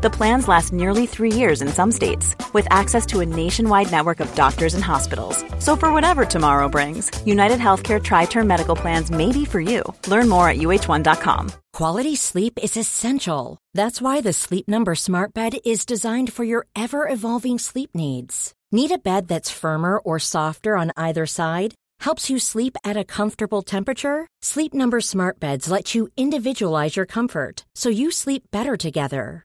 The plans last nearly three years in some states, with access to a nationwide network of doctors and hospitals. So, for whatever tomorrow brings, United Healthcare Tri Term Medical Plans may be for you. Learn more at uh1.com. Quality sleep is essential. That's why the Sleep Number Smart Bed is designed for your ever evolving sleep needs. Need a bed that's firmer or softer on either side? Helps you sleep at a comfortable temperature? Sleep Number Smart Beds let you individualize your comfort so you sleep better together.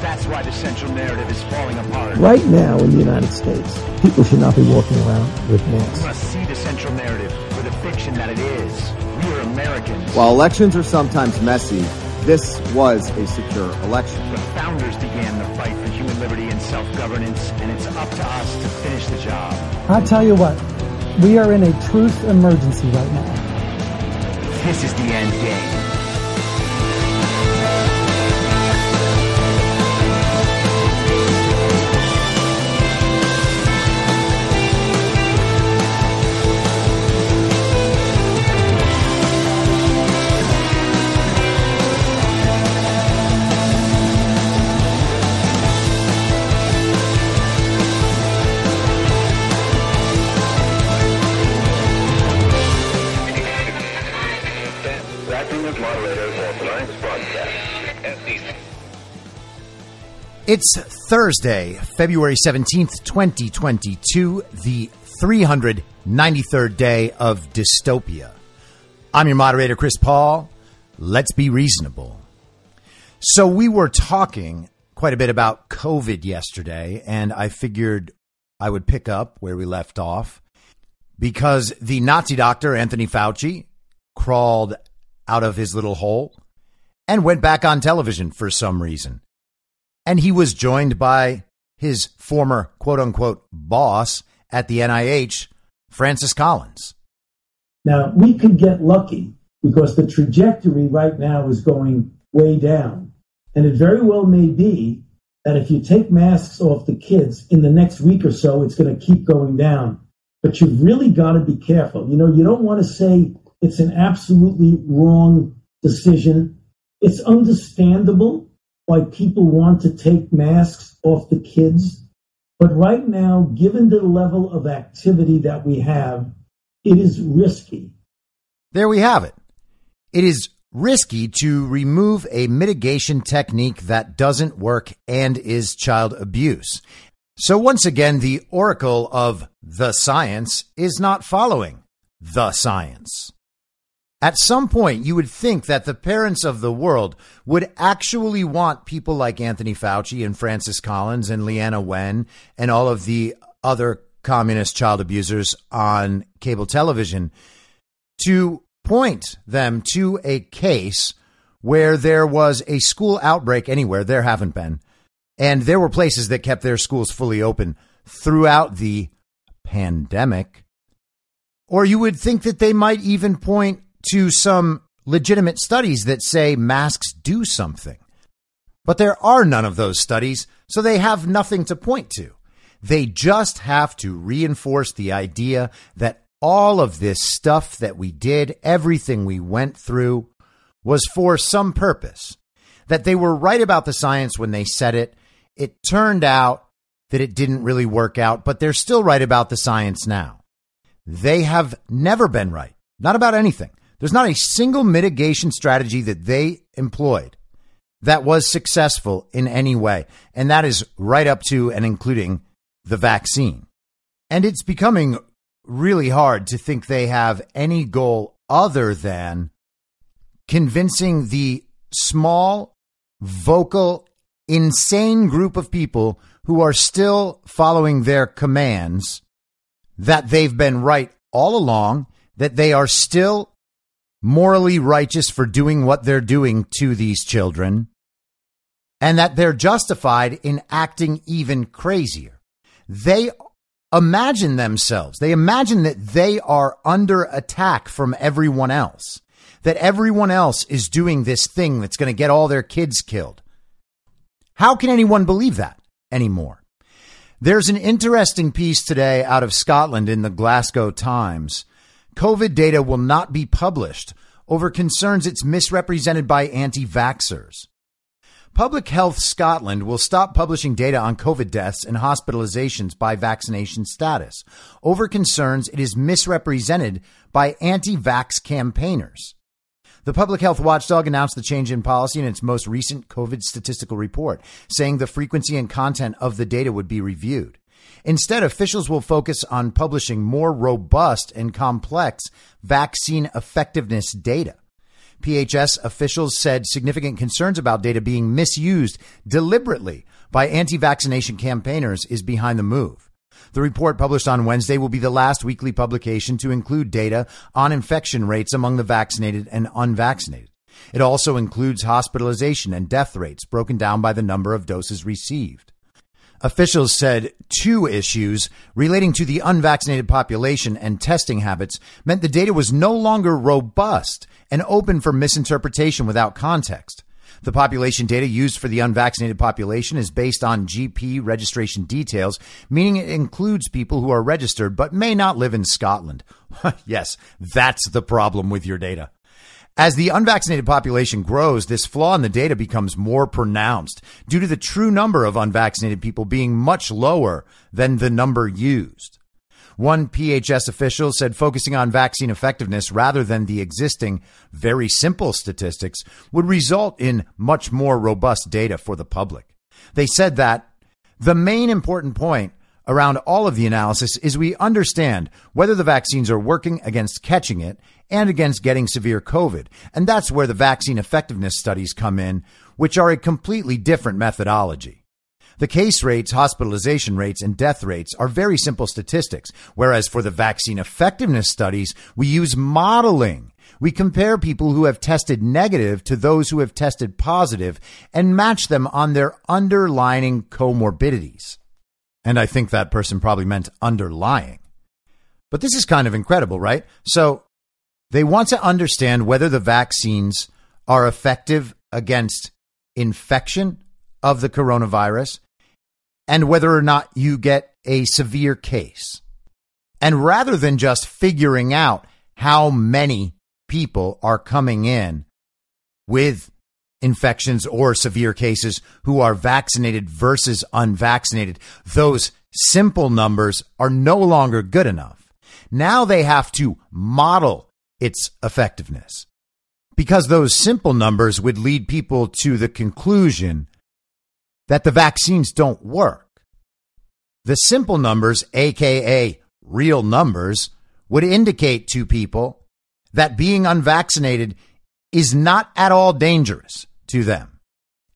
that's why the central narrative is falling apart. Right now in the United States, people should not be walking around with masks. We must see the central narrative for the fiction that it is. We are Americans. While elections are sometimes messy, this was a secure election. the founders began the fight for human liberty and self-governance, and it's up to us to finish the job. I tell you what, we are in a truth emergency right now. This is the end game. Moderator for tonight's broadcast. It's Thursday, February 17th, 2022, the 393rd day of dystopia. I'm your moderator, Chris Paul. Let's be reasonable. So, we were talking quite a bit about COVID yesterday, and I figured I would pick up where we left off because the Nazi doctor, Anthony Fauci, crawled out of his little hole and went back on television for some reason and he was joined by his former quote unquote boss at the NIH, Francis Collins. Now, we could get lucky because the trajectory right now is going way down. And it very well may be that if you take masks off the kids in the next week or so, it's going to keep going down. But you've really got to be careful. You know, you don't want to say it's an absolutely wrong decision. It's understandable why people want to take masks off the kids. But right now, given the level of activity that we have, it is risky. There we have it. It is risky to remove a mitigation technique that doesn't work and is child abuse. So, once again, the oracle of the science is not following the science. At some point, you would think that the parents of the world would actually want people like Anthony Fauci and Francis Collins and Leana Wen and all of the other communist child abusers on cable television to point them to a case where there was a school outbreak anywhere. There haven't been. And there were places that kept their schools fully open throughout the pandemic. Or you would think that they might even point to some legitimate studies that say masks do something. But there are none of those studies, so they have nothing to point to. They just have to reinforce the idea that all of this stuff that we did, everything we went through, was for some purpose. that they were right about the science when they said it. It turned out that it didn't really work out, but they're still right about the science now. They have never been right, not about anything. There's not a single mitigation strategy that they employed that was successful in any way. And that is right up to and including the vaccine. And it's becoming really hard to think they have any goal other than convincing the small, vocal, insane group of people who are still following their commands that they've been right all along, that they are still morally righteous for doing what they're doing to these children, and that they're justified in acting even crazier. They imagine themselves, they imagine that they are under attack from everyone else, that everyone else is doing this thing that's going to get all their kids killed. How can anyone believe that anymore? There's an interesting piece today out of Scotland in the Glasgow Times. COVID data will not be published over concerns it's misrepresented by anti vaxxers. Public Health Scotland will stop publishing data on COVID deaths and hospitalizations by vaccination status over concerns it is misrepresented by anti vax campaigners. The public health watchdog announced the change in policy in its most recent COVID statistical report, saying the frequency and content of the data would be reviewed. Instead, officials will focus on publishing more robust and complex vaccine effectiveness data. PHS officials said significant concerns about data being misused deliberately by anti vaccination campaigners is behind the move. The report published on Wednesday will be the last weekly publication to include data on infection rates among the vaccinated and unvaccinated. It also includes hospitalization and death rates broken down by the number of doses received. Officials said two issues relating to the unvaccinated population and testing habits meant the data was no longer robust and open for misinterpretation without context. The population data used for the unvaccinated population is based on GP registration details, meaning it includes people who are registered but may not live in Scotland. yes, that's the problem with your data. As the unvaccinated population grows, this flaw in the data becomes more pronounced due to the true number of unvaccinated people being much lower than the number used. One PHS official said focusing on vaccine effectiveness rather than the existing very simple statistics would result in much more robust data for the public. They said that the main important point around all of the analysis is we understand whether the vaccines are working against catching it and against getting severe COVID. And that's where the vaccine effectiveness studies come in, which are a completely different methodology. The case rates, hospitalization rates, and death rates are very simple statistics, whereas for the vaccine effectiveness studies, we use modeling. We compare people who have tested negative to those who have tested positive and match them on their underlying comorbidities. And I think that person probably meant underlying. But this is kind of incredible, right? So they want to understand whether the vaccines are effective against infection of the coronavirus and whether or not you get a severe case. And rather than just figuring out how many people are coming in with infections or severe cases who are vaccinated versus unvaccinated, those simple numbers are no longer good enough. Now they have to model its effectiveness. Because those simple numbers would lead people to the conclusion that the vaccines don't work. The simple numbers, aka real numbers, would indicate to people that being unvaccinated is not at all dangerous to them.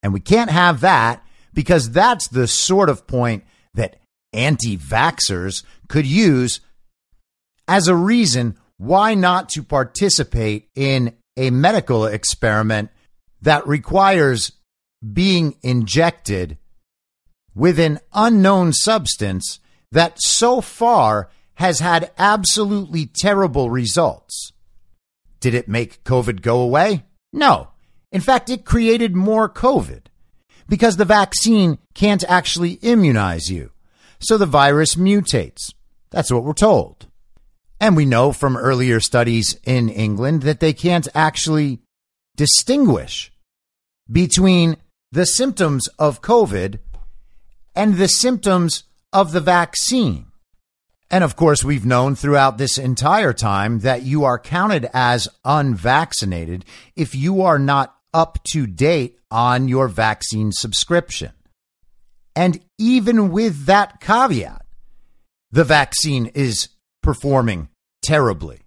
And we can't have that because that's the sort of point that anti vaxxers could use as a reason why not to participate in a medical experiment that requires being injected with an unknown substance that so far has had absolutely terrible results? Did it make COVID go away? No. In fact, it created more COVID because the vaccine can't actually immunize you. So the virus mutates. That's what we're told. And we know from earlier studies in England that they can't actually distinguish between the symptoms of COVID and the symptoms of the vaccine. And of course, we've known throughout this entire time that you are counted as unvaccinated if you are not up to date on your vaccine subscription. And even with that caveat, the vaccine is performing terribly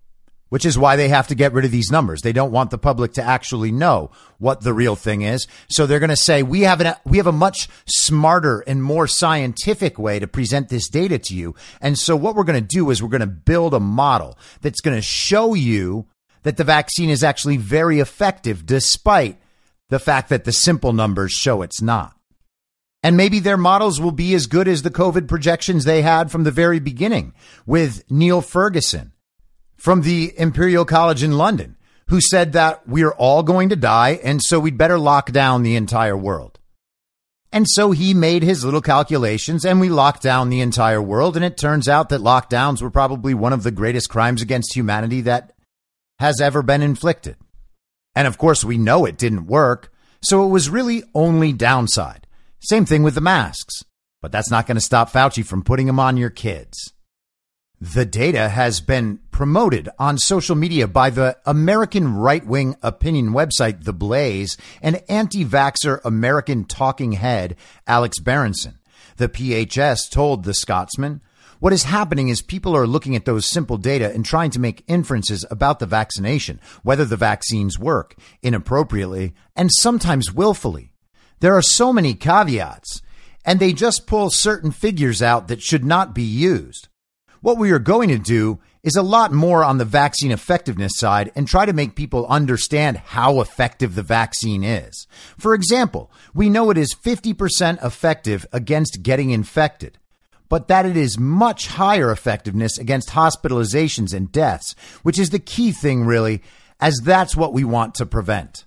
which is why they have to get rid of these numbers. They don't want the public to actually know what the real thing is. So they're going to say we have an, we have a much smarter and more scientific way to present this data to you. And so what we're going to do is we're going to build a model that's going to show you that the vaccine is actually very effective despite the fact that the simple numbers show it's not. And maybe their models will be as good as the COVID projections they had from the very beginning with Neil Ferguson from the Imperial College in London who said that we're all going to die and so we'd better lock down the entire world. And so he made his little calculations and we locked down the entire world. And it turns out that lockdowns were probably one of the greatest crimes against humanity that has ever been inflicted. And of course, we know it didn't work. So it was really only downside. Same thing with the masks. But that's not going to stop Fauci from putting them on your kids. The data has been promoted on social media by the American right wing opinion website, The Blaze, and anti vaxxer American talking head, Alex Berenson. The PHS told the Scotsman, what is happening is people are looking at those simple data and trying to make inferences about the vaccination, whether the vaccines work inappropriately and sometimes willfully. There are so many caveats, and they just pull certain figures out that should not be used. What we are going to do is a lot more on the vaccine effectiveness side and try to make people understand how effective the vaccine is. For example, we know it is 50% effective against getting infected, but that it is much higher effectiveness against hospitalizations and deaths, which is the key thing really, as that's what we want to prevent.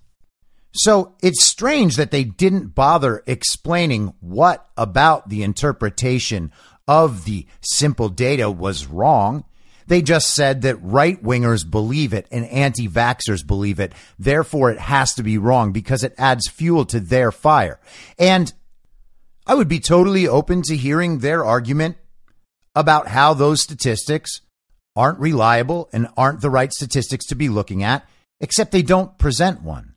So it's strange that they didn't bother explaining what about the interpretation of the simple data was wrong. They just said that right wingers believe it and anti vaxxers believe it. Therefore, it has to be wrong because it adds fuel to their fire. And I would be totally open to hearing their argument about how those statistics aren't reliable and aren't the right statistics to be looking at, except they don't present one.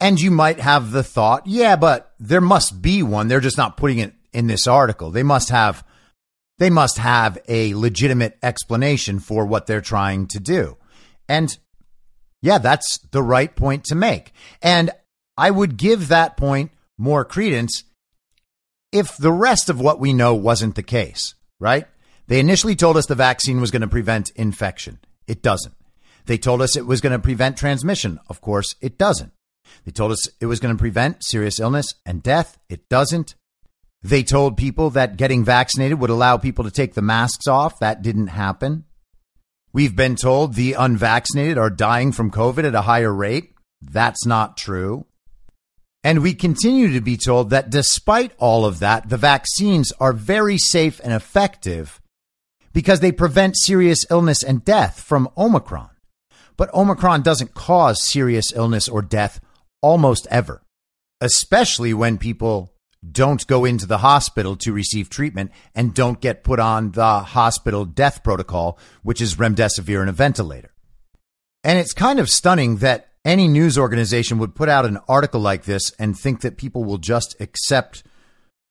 And you might have the thought, yeah, but there must be one. They're just not putting it in this article. They must have they must have a legitimate explanation for what they're trying to do. And yeah, that's the right point to make. And I would give that point more credence if the rest of what we know wasn't the case, right? They initially told us the vaccine was going to prevent infection. It doesn't. They told us it was going to prevent transmission. Of course, it doesn't. They told us it was going to prevent serious illness and death. It doesn't. They told people that getting vaccinated would allow people to take the masks off. That didn't happen. We've been told the unvaccinated are dying from COVID at a higher rate. That's not true. And we continue to be told that despite all of that, the vaccines are very safe and effective because they prevent serious illness and death from Omicron. But Omicron doesn't cause serious illness or death almost ever, especially when people don't go into the hospital to receive treatment and don't get put on the hospital death protocol, which is remdesivir and a ventilator. And it's kind of stunning that any news organization would put out an article like this and think that people will just accept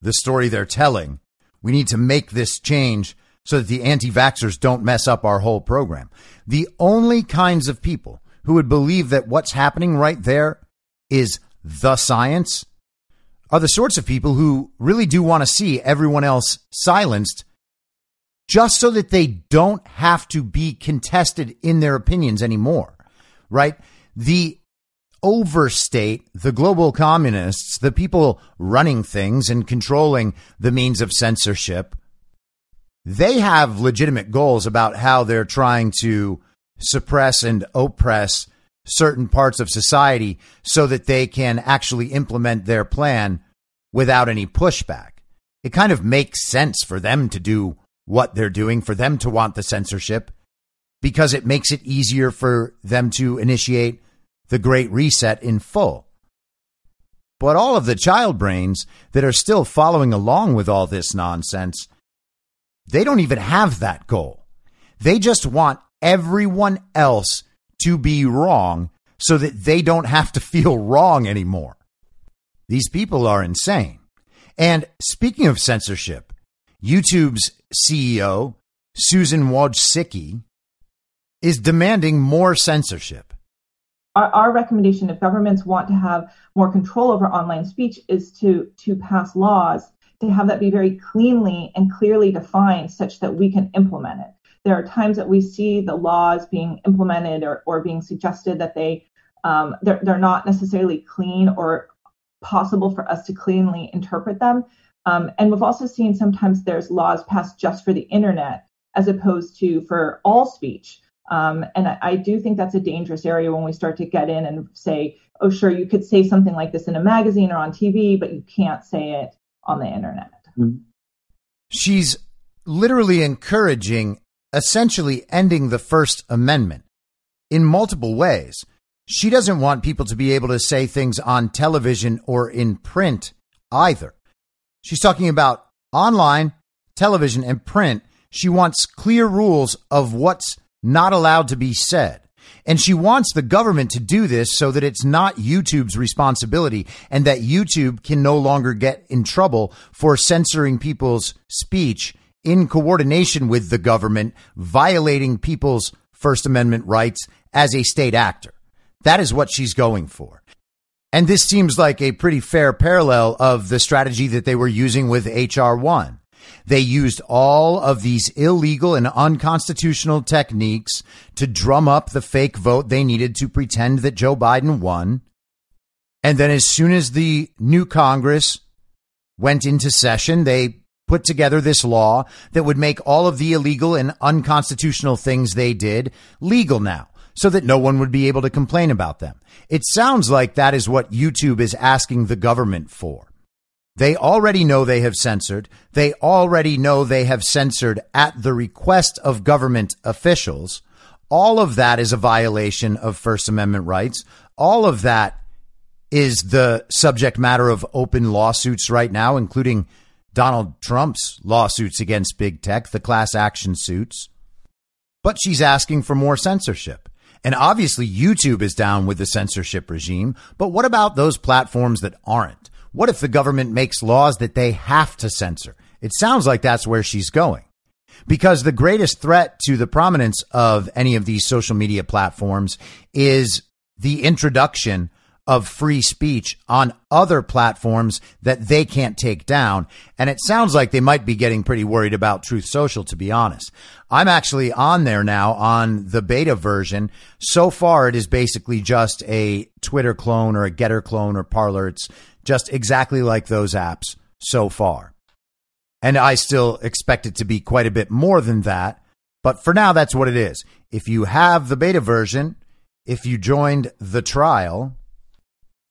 the story they're telling. We need to make this change so that the anti vaxxers don't mess up our whole program. The only kinds of people who would believe that what's happening right there is the science are the sorts of people who really do want to see everyone else silenced just so that they don't have to be contested in their opinions anymore, right? The overstate, the global communists, the people running things and controlling the means of censorship, they have legitimate goals about how they're trying to suppress and oppress certain parts of society so that they can actually implement their plan without any pushback. It kind of makes sense for them to do what they're doing, for them to want the censorship, because it makes it easier for them to initiate the Great Reset in full. But all of the child brains that are still following along with all this nonsense, they don't even have that goal. They just want everyone else to be wrong so that they don't have to feel wrong anymore. These people are insane. And speaking of censorship, YouTube's CEO, Susan Wojcicki, is demanding more censorship. Our, our, recommendation, if governments want to have more control over online speech, is to, to pass laws to have that be very cleanly and clearly defined such that we can implement it. There are times that we see the laws being implemented or, or being suggested that they um, they're, they're not necessarily clean or possible for us to cleanly interpret them. Um, and we've also seen sometimes there's laws passed just for the internet as opposed to for all speech. Um, and I, I, do think that's a dangerous area when we start to get in and say, oh, sure, you could say something like this in a magazine or on TV, but you can't say it on the internet. Mm-hmm. She's literally encouraging, essentially ending the First Amendment in multiple ways. She doesn't want people to be able to say things on television or in print either. She's talking about online, television, and print. She wants clear rules of what's not allowed to be said. And she wants the government to do this so that it's not YouTube's responsibility and that YouTube can no longer get in trouble for censoring people's speech in coordination with the government, violating people's First Amendment rights as a state actor. That is what she's going for. And this seems like a pretty fair parallel of the strategy that they were using with HR 1. They used all of these illegal and unconstitutional techniques to drum up the fake vote they needed to pretend that Joe Biden won. And then, as soon as the new Congress went into session, they put together this law that would make all of the illegal and unconstitutional things they did legal now so that no one would be able to complain about them. It sounds like that is what YouTube is asking the government for. They already know they have censored. They already know they have censored at the request of government officials. All of that is a violation of First Amendment rights. All of that is the subject matter of open lawsuits right now, including Donald Trump's lawsuits against big tech, the class action suits. But she's asking for more censorship. And obviously, YouTube is down with the censorship regime. But what about those platforms that aren't? What if the government makes laws that they have to censor? It sounds like that's where she's going. Because the greatest threat to the prominence of any of these social media platforms is the introduction of free speech on other platforms that they can't take down. And it sounds like they might be getting pretty worried about Truth Social, to be honest. I'm actually on there now on the beta version. So far, it is basically just a Twitter clone or a Gettr clone or Parler. It's just exactly like those apps so far. And I still expect it to be quite a bit more than that. But for now, that's what it is. If you have the beta version, if you joined the trial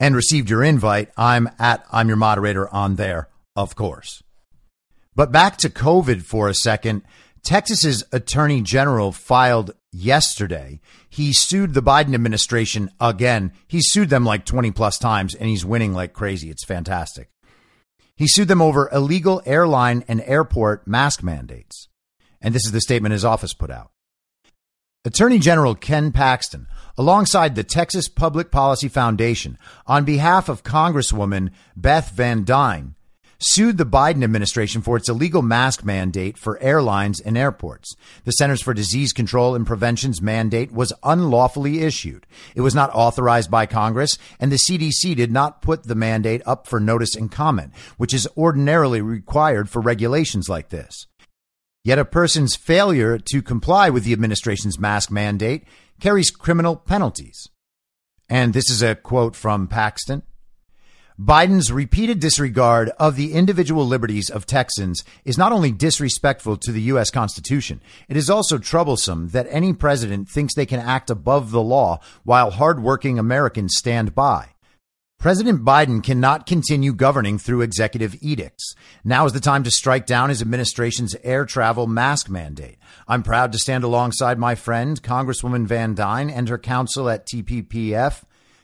and received your invite, I'm at I'm your moderator on there, of course. But back to COVID for a second. Texas's attorney general filed yesterday. He sued the Biden administration again. He sued them like 20 plus times and he's winning like crazy. It's fantastic. He sued them over illegal airline and airport mask mandates. And this is the statement his office put out. Attorney General Ken Paxton, alongside the Texas Public Policy Foundation, on behalf of Congresswoman Beth Van Duyne, sued the Biden administration for its illegal mask mandate for airlines and airports. The Centers for Disease Control and Prevention's mandate was unlawfully issued. It was not authorized by Congress, and the CDC did not put the mandate up for notice and comment, which is ordinarily required for regulations like this. Yet a person's failure to comply with the administration's mask mandate carries criminal penalties. And this is a quote from Paxton. Biden's repeated disregard of the individual liberties of Texans is not only disrespectful to the U.S. Constitution, it is also troublesome that any president thinks they can act above the law while hardworking Americans stand by. President Biden cannot continue governing through executive edicts. Now is the time to strike down his administration's air travel mask mandate. I'm proud to stand alongside my friend, Congresswoman Van Duyne, and her counsel at TPPF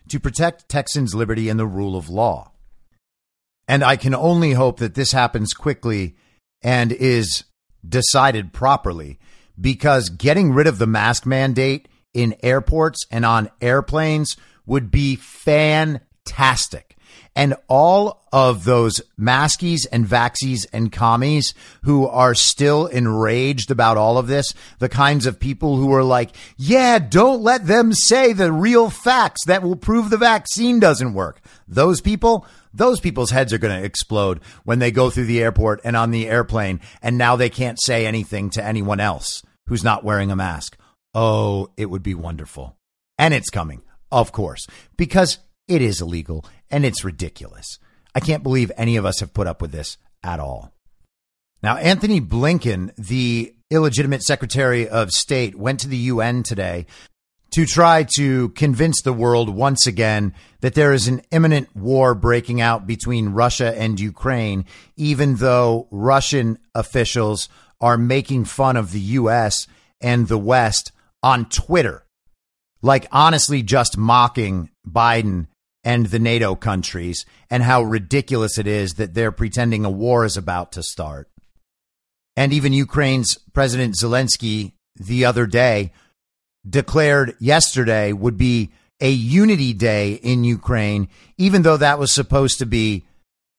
to protect Texans' liberty and the rule of law. And I can only hope that this happens quickly and is decided properly because getting rid of the mask mandate in airports and on airplanes would be fantastic. And all of those maskies and vaxies and commies who are still enraged about all of this, the kinds of people who are like, yeah, don't let them say the real facts that will prove the vaccine doesn't work. Those people, those people's heads are going to explode when they go through the airport and on the airplane. And now they can't say anything to anyone else who's not wearing a mask. Oh, it would be wonderful. And it's coming, of course, because it is illegal and it's ridiculous. I can't believe any of us have put up with this at all. Now, Antony Blinken, the illegitimate Secretary of State, went to the UN today to try to convince the world once again that there is an imminent war breaking out between Russia and Ukraine, even though Russian officials are making fun of the US and the West on Twitter. Like, honestly, just mocking Biden and the NATO countries and how ridiculous it is that they're pretending a war is about to start. And even Ukraine's President Zelensky the other day declared yesterday would be a unity day in Ukraine, even though that was supposed to be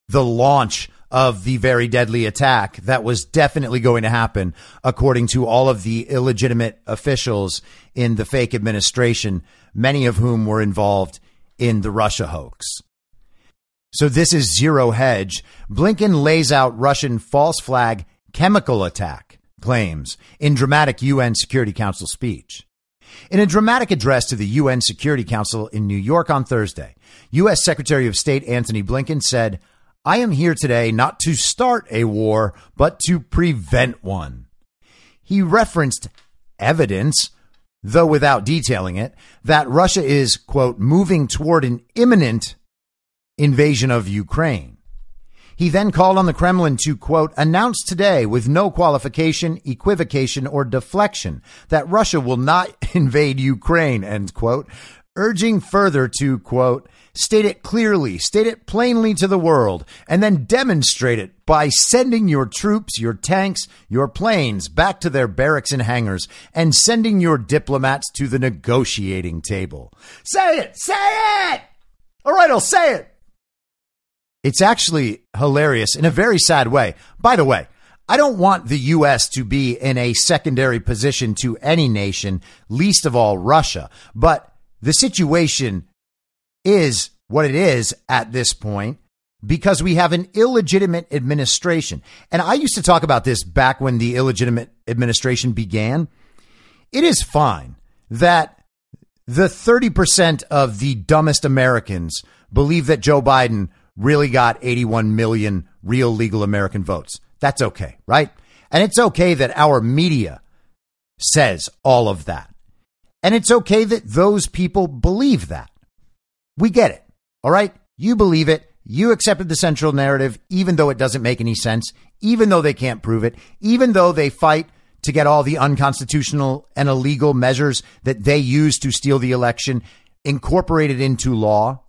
the launch of the very deadly attack that was definitely going to happen, according to all of the illegitimate officials in the fake administration, many of whom were involved in the Russia hoax. So this is zero hedge. Blinken lays out Russian false flag chemical attack claims in dramatic UN Security Council speech. In a dramatic address to the UN Security Council in New York on Thursday, U.S. Secretary of State Antony Blinken said, I am here today not to start a war, but to prevent one. He referenced evidence though without detailing it, that Russia is, quote, moving toward an imminent invasion of Ukraine. He then called on the Kremlin to, quote, announce today with no qualification, equivocation, or deflection that Russia will not invade Ukraine, end quote, urging further to, quote, state it clearly, state it plainly to the world, and then demonstrate it by sending your troops, your tanks, your planes back to their barracks and hangars and sending your diplomats to the negotiating table. Say it! Say it! All right, I'll say it. It's actually hilarious in a very sad way. By the way, I don't want the U.S. to be in a secondary position to any nation, least of all Russia. But the situation is what it is at this point because we have an illegitimate administration. And I used to talk about this back when the illegitimate administration began. It is fine that the 30% of the dumbest Americans believe that Joe Biden really got 81 million real legal American votes. That's okay, right? And it's okay that our media says all of that. And it's okay that those people believe that. We get it. All right. You believe it. You accepted the central narrative, even though it doesn't make any sense, even though they can't prove it, even though they fight to get all the unconstitutional and illegal measures that they use to steal the election incorporated into law.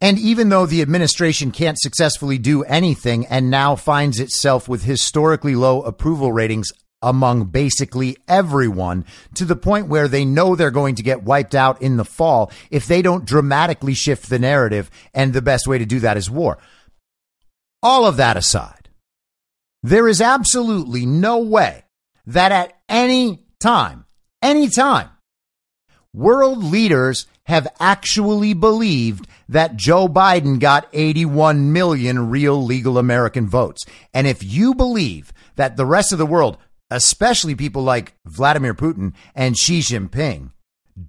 And even though the administration can't successfully do anything and now finds itself with historically low approval ratings among basically everyone to the point where they know they're going to get wiped out in the fall if they don't dramatically shift the narrative. And the best way to do that is war. All of that aside, there is absolutely no way that at any time, any time, world leaders have actually believed that Joe Biden got 81 million real legal American votes. And if you believe that the rest of the world especially people like Vladimir Putin and Xi Jinping,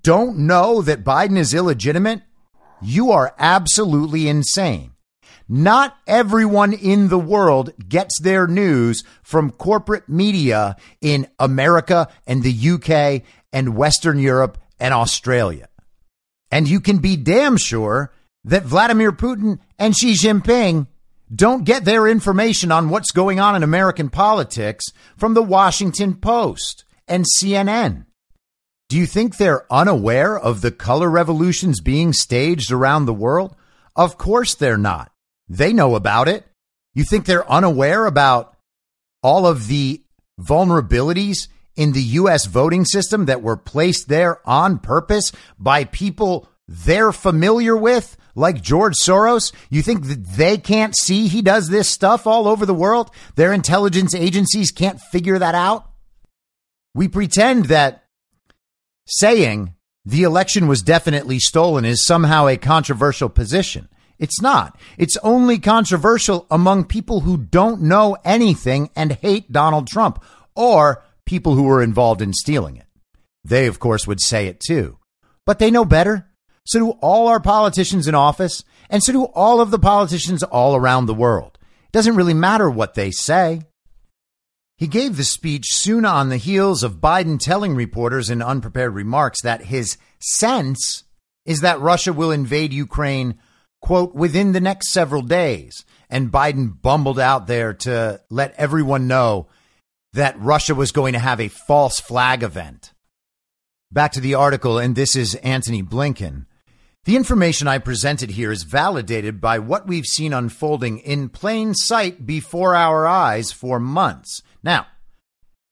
don't know that Biden is illegitimate, you are absolutely insane. Not everyone in the world gets their news from corporate media in America and the UK and Western Europe and Australia. And you can be damn sure that Vladimir Putin and Xi Jinping don't get their information on what's going on in American politics from the Washington Post and CNN. Do you think they're unaware of the color revolutions being staged around the world? Of course they're not. They know about it. You think they're unaware about all of the vulnerabilities in the U.S. voting system that were placed there on purpose by people they're familiar with, like George Soros? You think that they can't see he does this stuff all over the world? Their intelligence agencies can't figure that out? We pretend that saying the election was definitely stolen is somehow a controversial position. It's not. It's only controversial among people who don't know anything and hate Donald Trump or people who were involved in stealing it. They, of course, would say it too. But they know better. So do all our politicians in office, and so do all of the politicians all around the world. It doesn't really matter what they say. He gave the speech soon on the heels of Biden telling reporters in unprepared remarks that his sense is that Russia will invade Ukraine, quote, within the next several days. And Biden bumbled out there to let everyone know that Russia was going to have a false flag event. Back to the article, and this is Antony Blinken. The information I presented here is validated by what we've seen unfolding in plain sight before our eyes for months. Now,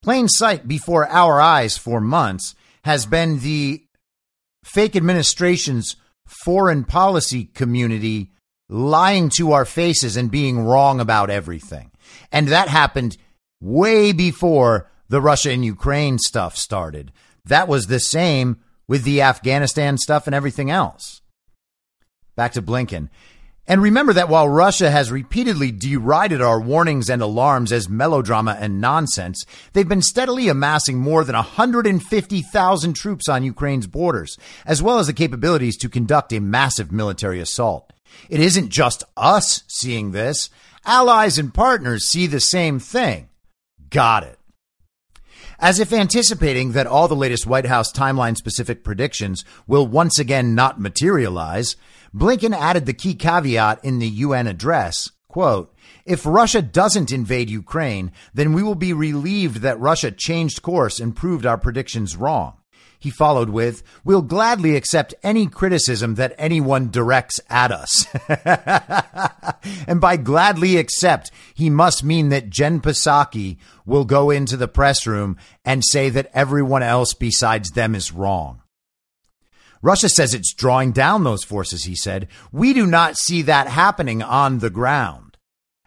plain sight before our eyes for months has been the fake administration's foreign policy community lying to our faces and being wrong about everything. And that happened way before the Russia and Ukraine stuff started. That was the same with the Afghanistan stuff and everything else. Back to Blinken. And remember that while Russia has repeatedly derided our warnings and alarms as melodrama and nonsense, they've been steadily amassing more than 150,000 troops on Ukraine's borders, as well as the capabilities to conduct a massive military assault. It isn't just us seeing this. Allies and partners see the same thing. Got it. As if anticipating that all the latest White House timeline specific predictions will once again not materialize, Blinken added the key caveat in the UN address, quote, if Russia doesn't invade Ukraine, then we will be relieved that Russia changed course and proved our predictions wrong. He followed with, We'll gladly accept any criticism that anyone directs at us. and by gladly accept, he must mean that Jen Psaki will go into the press room and say that everyone else besides them is wrong. Russia says it's drawing down those forces, he said. We do not see that happening on the ground.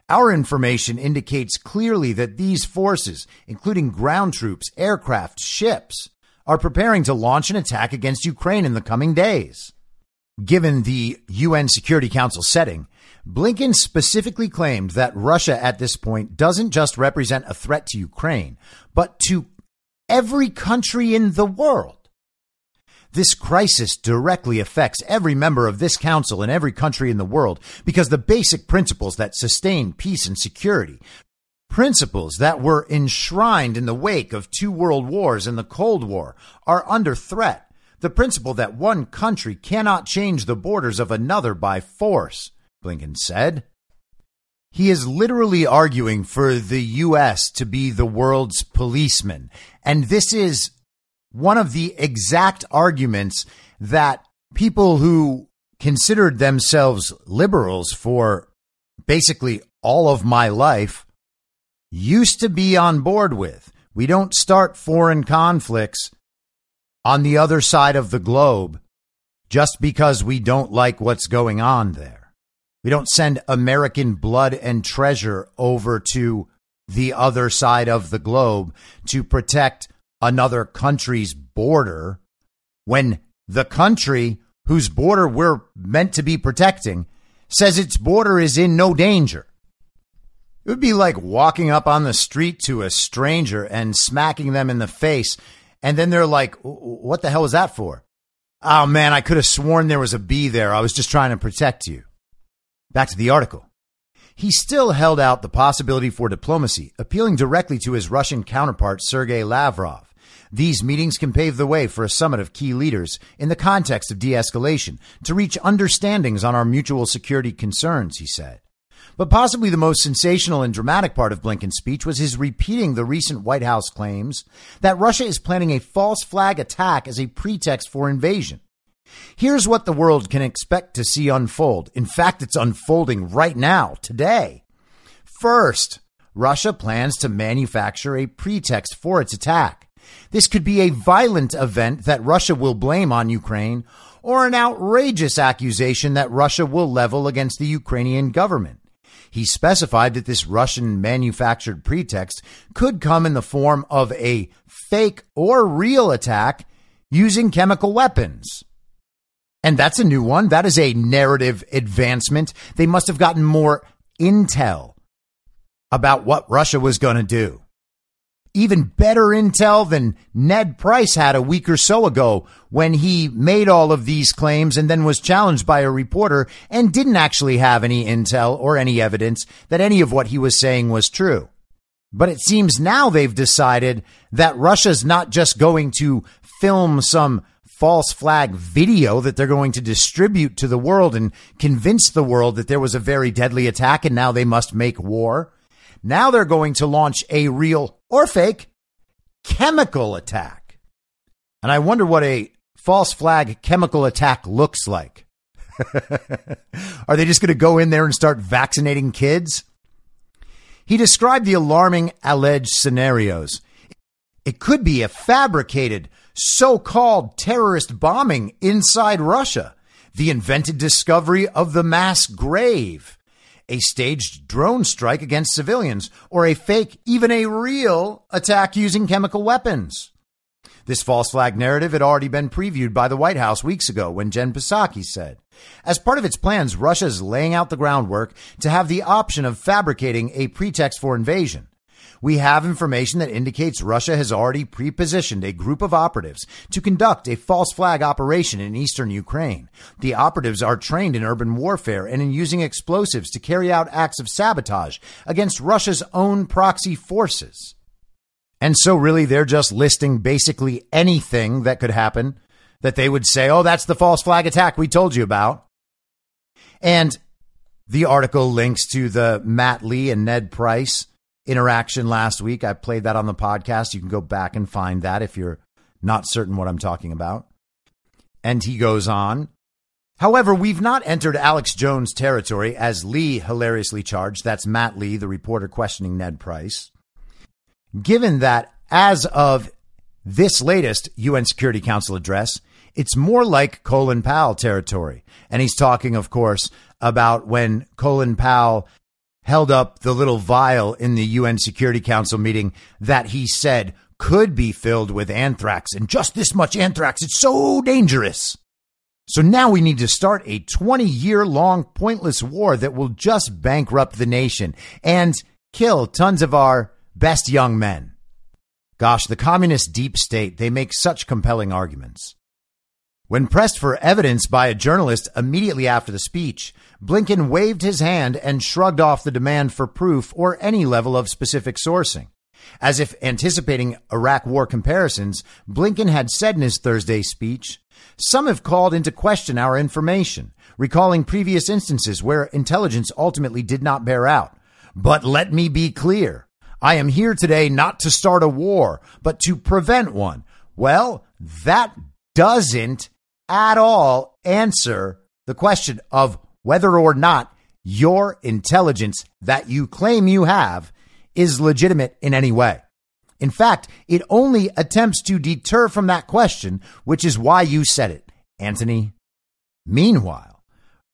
Our information indicates clearly that these forces, including ground troops, aircraft, ships, are preparing to launch an attack against Ukraine in the coming days. Given the UN Security Council setting, Blinken specifically claimed that Russia at this point doesn't just represent a threat to Ukraine, but to every country in the world. This crisis directly affects every member of this council and every country in the world because the basic principles that sustain peace and security Principles that were enshrined in the wake of two world wars and the Cold War are under threat. The principle that one country cannot change the borders of another by force, Blinken said. He is literally arguing for the U.S. to be the world's policeman. And this is one of the exact arguments that people who considered themselves liberals for basically all of my life used to be on board with. We don't start foreign conflicts on the other side of the globe just because we don't like what's going on there. We don't send American blood and treasure over to the other side of the globe to protect another country's border when the country whose border we're meant to be protecting says its border is in no danger. It would be like walking up on the street to a stranger and smacking them in the face. And then they're like, what the hell was that for? Oh man, I could have sworn there was a bee there. I was just trying to protect you. Back to the article. He still held out the possibility for diplomacy, appealing directly to his Russian counterpart, Sergei Lavrov. These meetings can pave the way for a summit of key leaders in the context of de escalation to reach understandings on our mutual security concerns, he said. But possibly the most sensational and dramatic part of Blinken's speech was his repeating the recent White House claims that Russia is planning a false flag attack as a pretext for invasion. Here's what the world can expect to see unfold. In fact, it's unfolding right now, today. First, Russia plans to manufacture a pretext for its attack. This could be a violent event that Russia will blame on Ukraine or an outrageous accusation that Russia will level against the Ukrainian government. He specified that this Russian manufactured pretext could come in the form of a fake or real attack using chemical weapons. And that's a new one. That is a narrative advancement. They must have gotten more intel about what Russia was going to do. Even better intel than Ned Price had a week or so ago when he made all of these claims and then was challenged by a reporter and didn't actually have any intel or any evidence that any of what he was saying was true. But it seems now they've decided that Russia's not just going to film some false flag video that they're going to distribute to the world and convince the world that there was a very deadly attack and now they must make war. Now they're going to launch a real or fake chemical attack. And I wonder what a false flag chemical attack looks like. Are they just going to go in there and start vaccinating kids? He described the alarming alleged scenarios. It could be a fabricated so called terrorist bombing inside Russia, the invented discovery of the mass grave, a staged drone strike against civilians, or a fake, even a real attack using chemical weapons. This false flag narrative had already been previewed by the White House weeks ago when Jen Psaki said, as part of its plans, Russia is laying out the groundwork to have the option of fabricating a pretext for invasion. We have information that indicates Russia has already pre-positioned a group of operatives to conduct a false flag operation in eastern Ukraine. The operatives are trained in urban warfare and in using explosives to carry out acts of sabotage against Russia's own proxy forces. And so really they're just listing basically anything that could happen that they would say, oh, that's the false flag attack we told you about. And the article links to the Matt Lee and Ned Price interaction last week. I played that on the podcast. You can go back and find that if you're not certain what I'm talking about. And he goes on. However, we've not entered Alex Jones territory as Lee hilariously charged. That's Matt Lee, the reporter questioning Ned Price. Given that as of this latest UN Security Council address, it's more like Colin Powell territory. And he's talking, of course, about when Colin Powell held up the little vial in the UN Security Council meeting that he said could be filled with anthrax and just this much anthrax. It's so dangerous. So now we need to start a 20 year long pointless war that will just bankrupt the nation and kill tons of our best young men. Gosh, the communist deep state, they make such compelling arguments. When pressed for evidence by a journalist immediately after the speech, Blinken waved his hand and shrugged off the demand for proof or any level of specific sourcing. As if anticipating Iraq war comparisons, Blinken had said in his Thursday speech, Some have called into question our information, recalling previous instances where intelligence ultimately did not bear out. But let me be clear. I am here today not to start a war, but to prevent one. Well, that doesn't at all answer the question of whether or not your intelligence that you claim you have is legitimate in any way. In fact, it only attempts to deter from that question, which is why you said it, Antony. Meanwhile,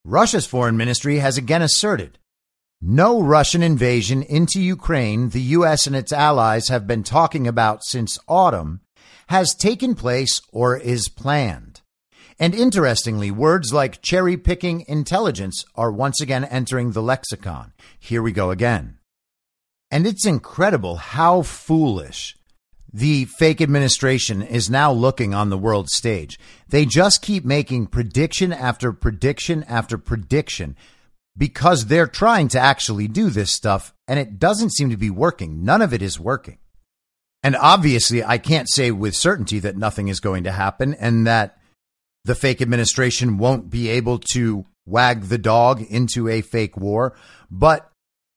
Russia's foreign ministry has again asserted no Russian invasion into Ukraine the U.S. and its allies have been talking about since autumn has taken place or is planned. And interestingly, words like cherry picking intelligence are once again entering the lexicon. Here we go again. And it's incredible how foolish the fake administration is now looking on the world stage. They just keep making prediction after prediction after prediction because they're trying to actually do this stuff and it doesn't seem to be working. None of it is working. And obviously, I can't say with certainty that nothing is going to happen and that the fake administration won't be able to wag the dog into a fake war, but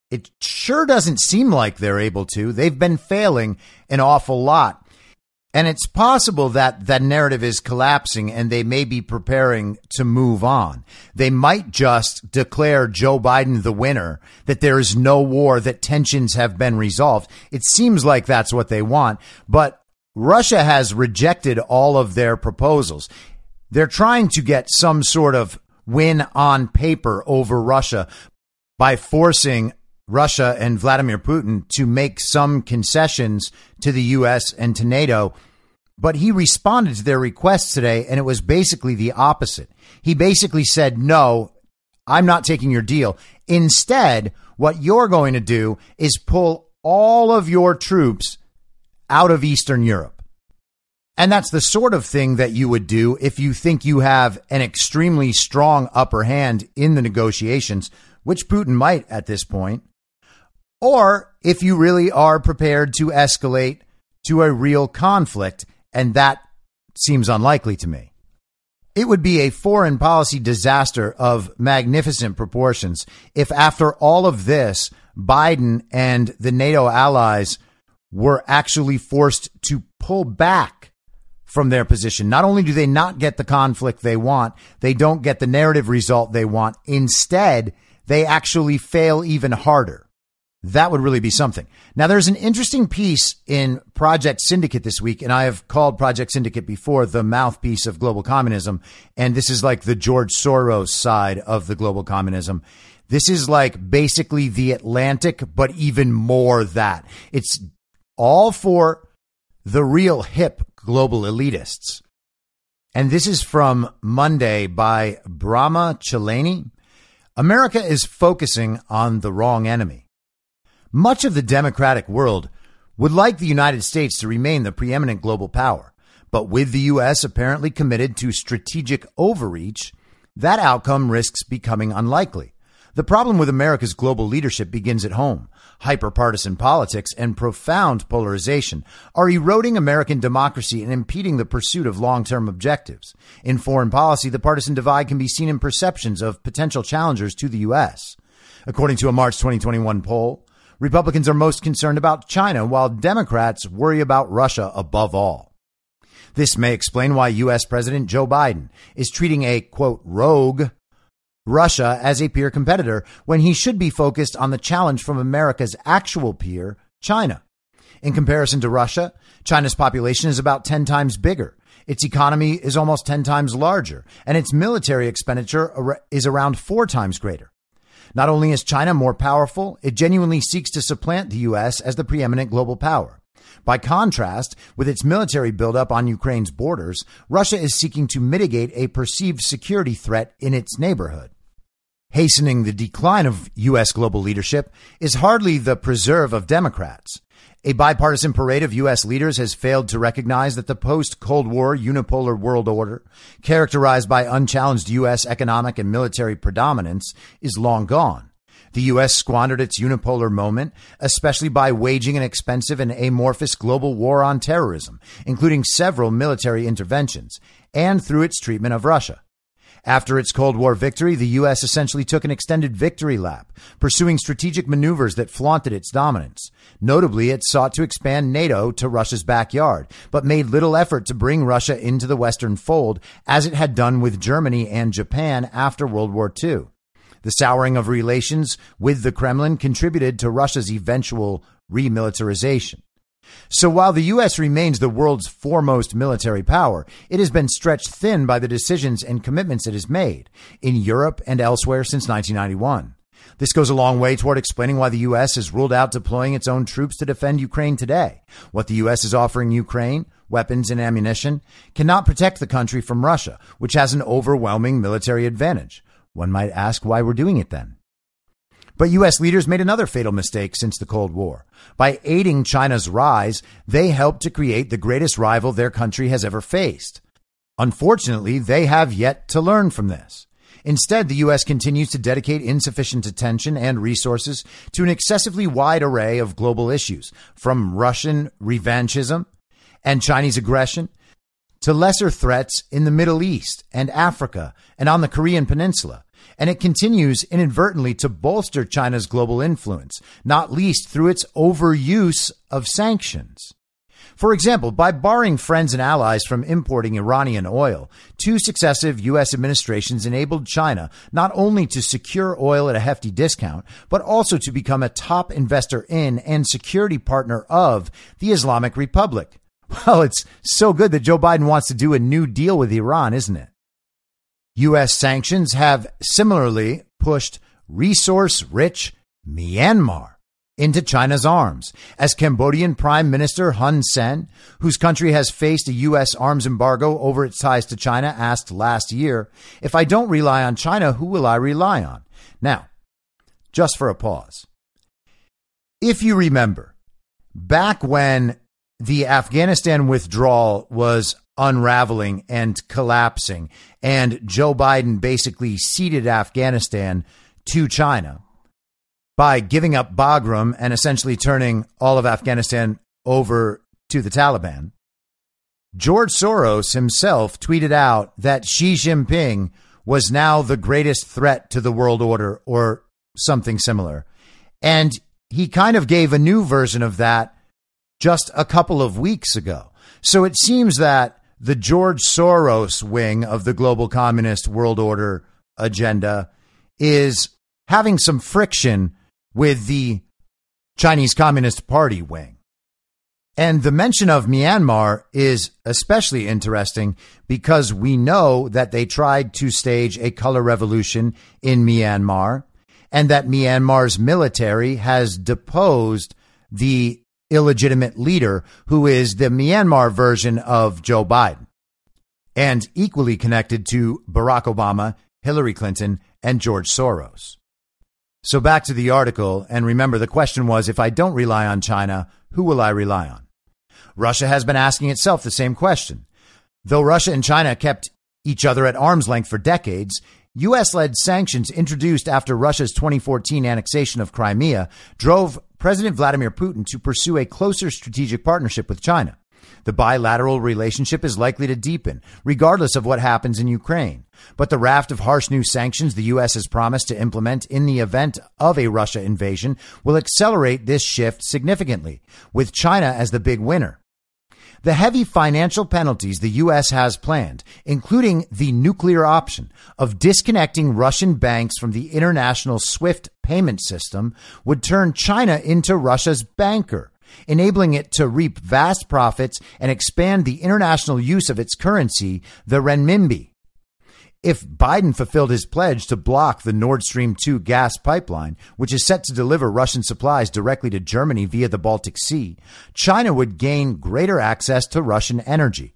it sure doesn't seem like they're able to. They've been failing an awful lot. And it's possible that that narrative is collapsing and they may be preparing to move on. They might just declare Joe Biden the winner, that there is no war, that tensions have been resolved. It seems like that's what they want, but Russia has rejected all of their proposals. They're trying to get some sort of win on paper over Russia by forcing Russia and Vladimir Putin to make some concessions to the U.S. and to NATO. But he responded to their requests today, and it was basically the opposite. He basically said, No, I'm not taking your deal. Instead, what you're going to do is pull all of your troops out of Eastern Europe. And that's the sort of thing that you would do if you think you have an extremely strong upper hand in the negotiations, which Putin might at this point or if you really are prepared to escalate to a real conflict, and that seems unlikely to me. It would be a foreign policy disaster of magnificent proportions if, after all of this, Biden and the NATO allies were actually forced to pull back from their position. Not only do they not get the conflict they want, they don't get the narrative result they want. Instead, they actually fail even harder. That would really be something. Now, there's an interesting piece in Project Syndicate this week, and I have called Project Syndicate before the mouthpiece of global communism. And this is like the George Soros side of the global communism. This is like basically the Atlantic, but even more that. It's all for the real hip global elitists. And this is from Monday by Brahma Chellaney. America is focusing on the wrong enemy. Much of the democratic world would like the United States to remain the preeminent global power. But with the U.S. apparently committed to strategic overreach, that outcome risks becoming unlikely. The problem with America's global leadership begins at home. Hyperpartisan politics and profound polarization are eroding American democracy and impeding the pursuit of long term objectives. In foreign policy, the partisan divide can be seen in perceptions of potential challengers to the U.S. According to a March 2021 poll, Republicans are most concerned about China, while Democrats worry about Russia above all. This may explain why U.S. President Joe Biden is treating a quote rogue Russia as a peer competitor when he should be focused on the challenge from America's actual peer, China. In comparison to Russia, China's population is about 10 times bigger. Its economy is almost 10 times larger, and its military expenditure is around four times greater. Not only is China more powerful, it genuinely seeks to supplant the U.S. as the preeminent global power. By contrast, with its military buildup on Ukraine's borders, Russia is seeking to mitigate a perceived security threat in its neighborhood. Hastening the decline of U.S. global leadership is hardly the preserve of Democrats. A bipartisan parade of U.S. leaders has failed to recognize that the post Cold War unipolar world order, characterized by unchallenged U.S. economic and military predominance, is long gone. The U.S. squandered its unipolar moment, especially by waging an expensive and amorphous global war on terrorism, including several military interventions, and through its treatment of Russia. After its Cold War victory, the U.S. essentially took an extended victory lap, pursuing strategic maneuvers that flaunted its dominance. Notably, it sought to expand NATO to Russia's backyard, but made little effort to bring Russia into the Western fold, as it had done with Germany and Japan after World War II. The souring of relations with the Kremlin contributed to Russia's eventual remilitarization. So while the U.S. remains the world's foremost military power, it has been stretched thin by the decisions and commitments it has made in Europe and elsewhere since 1991. This goes a long way toward explaining why the U.S. has ruled out deploying its own troops to defend Ukraine today. What the U.S. is offering Ukraine, weapons and ammunition, cannot protect the country from Russia, which has an overwhelming military advantage. One might ask why we're doing it then. But U.S. leaders made another fatal mistake since the Cold War. By aiding China's rise, they helped to create the greatest rival their country has ever faced. Unfortunately, they have yet to learn from this. Instead, the U.S. continues to dedicate insufficient attention and resources to an excessively wide array of global issues, from Russian revanchism and Chinese aggression to lesser threats in the Middle East and Africa and on the Korean Peninsula and it continues inadvertently to bolster China's global influence, not least through its overuse of sanctions. For example, by barring friends and allies from importing Iranian oil, two successive U.S. administrations enabled China not only to secure oil at a hefty discount, but also to become a top investor in and security partner of the Islamic Republic. Well, it's so good that Joe Biden wants to do a new deal with Iran, isn't it? U.S. sanctions have similarly pushed resource rich Myanmar into China's arms, as Cambodian Prime Minister Hun Sen, whose country has faced a U.S. arms embargo over its ties to China, asked last year, If I don't rely on China, who will I rely on? Now, just for a pause. If you remember, back when the Afghanistan withdrawal was unraveling and collapsing, and Joe Biden basically ceded Afghanistan to China by giving up Bagram and essentially turning all of Afghanistan over to the Taliban. George Soros himself tweeted out that Xi Jinping was now the greatest threat to the world order or something similar. And he kind of gave a new version of that just a couple of weeks ago. So it seems that the George Soros wing of the global communist world order agenda is having some friction with the Chinese Communist Party wing. And the mention of Myanmar is especially interesting because we know that they tried to stage a color revolution in Myanmar and that Myanmar's military has deposed the illegitimate leader who is the Myanmar version of Joe Biden and equally connected to Barack Obama, Hillary Clinton, and George Soros. So back to the article, and remember the question was if I don't rely on China, who will I rely on? Russia has been asking itself the same question. Though Russia and China kept each other at arm's length for decades, U.S. led sanctions introduced after Russia's 2014 annexation of Crimea drove President Vladimir Putin to pursue a closer strategic partnership with China. The bilateral relationship is likely to deepen, regardless of what happens in Ukraine. But the raft of harsh new sanctions the U.S. has promised to implement in the event of a Russia invasion will accelerate this shift significantly, with China as the big winner. The heavy financial penalties the U.S. has planned, including the nuclear option of disconnecting Russian banks from the international SWIFT payment system, would turn China into Russia's banker, enabling it to reap vast profits and expand the international use of its currency, the renminbi. If Biden fulfilled his pledge to block the Nord Stream 2 gas pipeline, which is set to deliver Russian supplies directly to Germany via the Baltic Sea, China would gain greater access to Russian energy.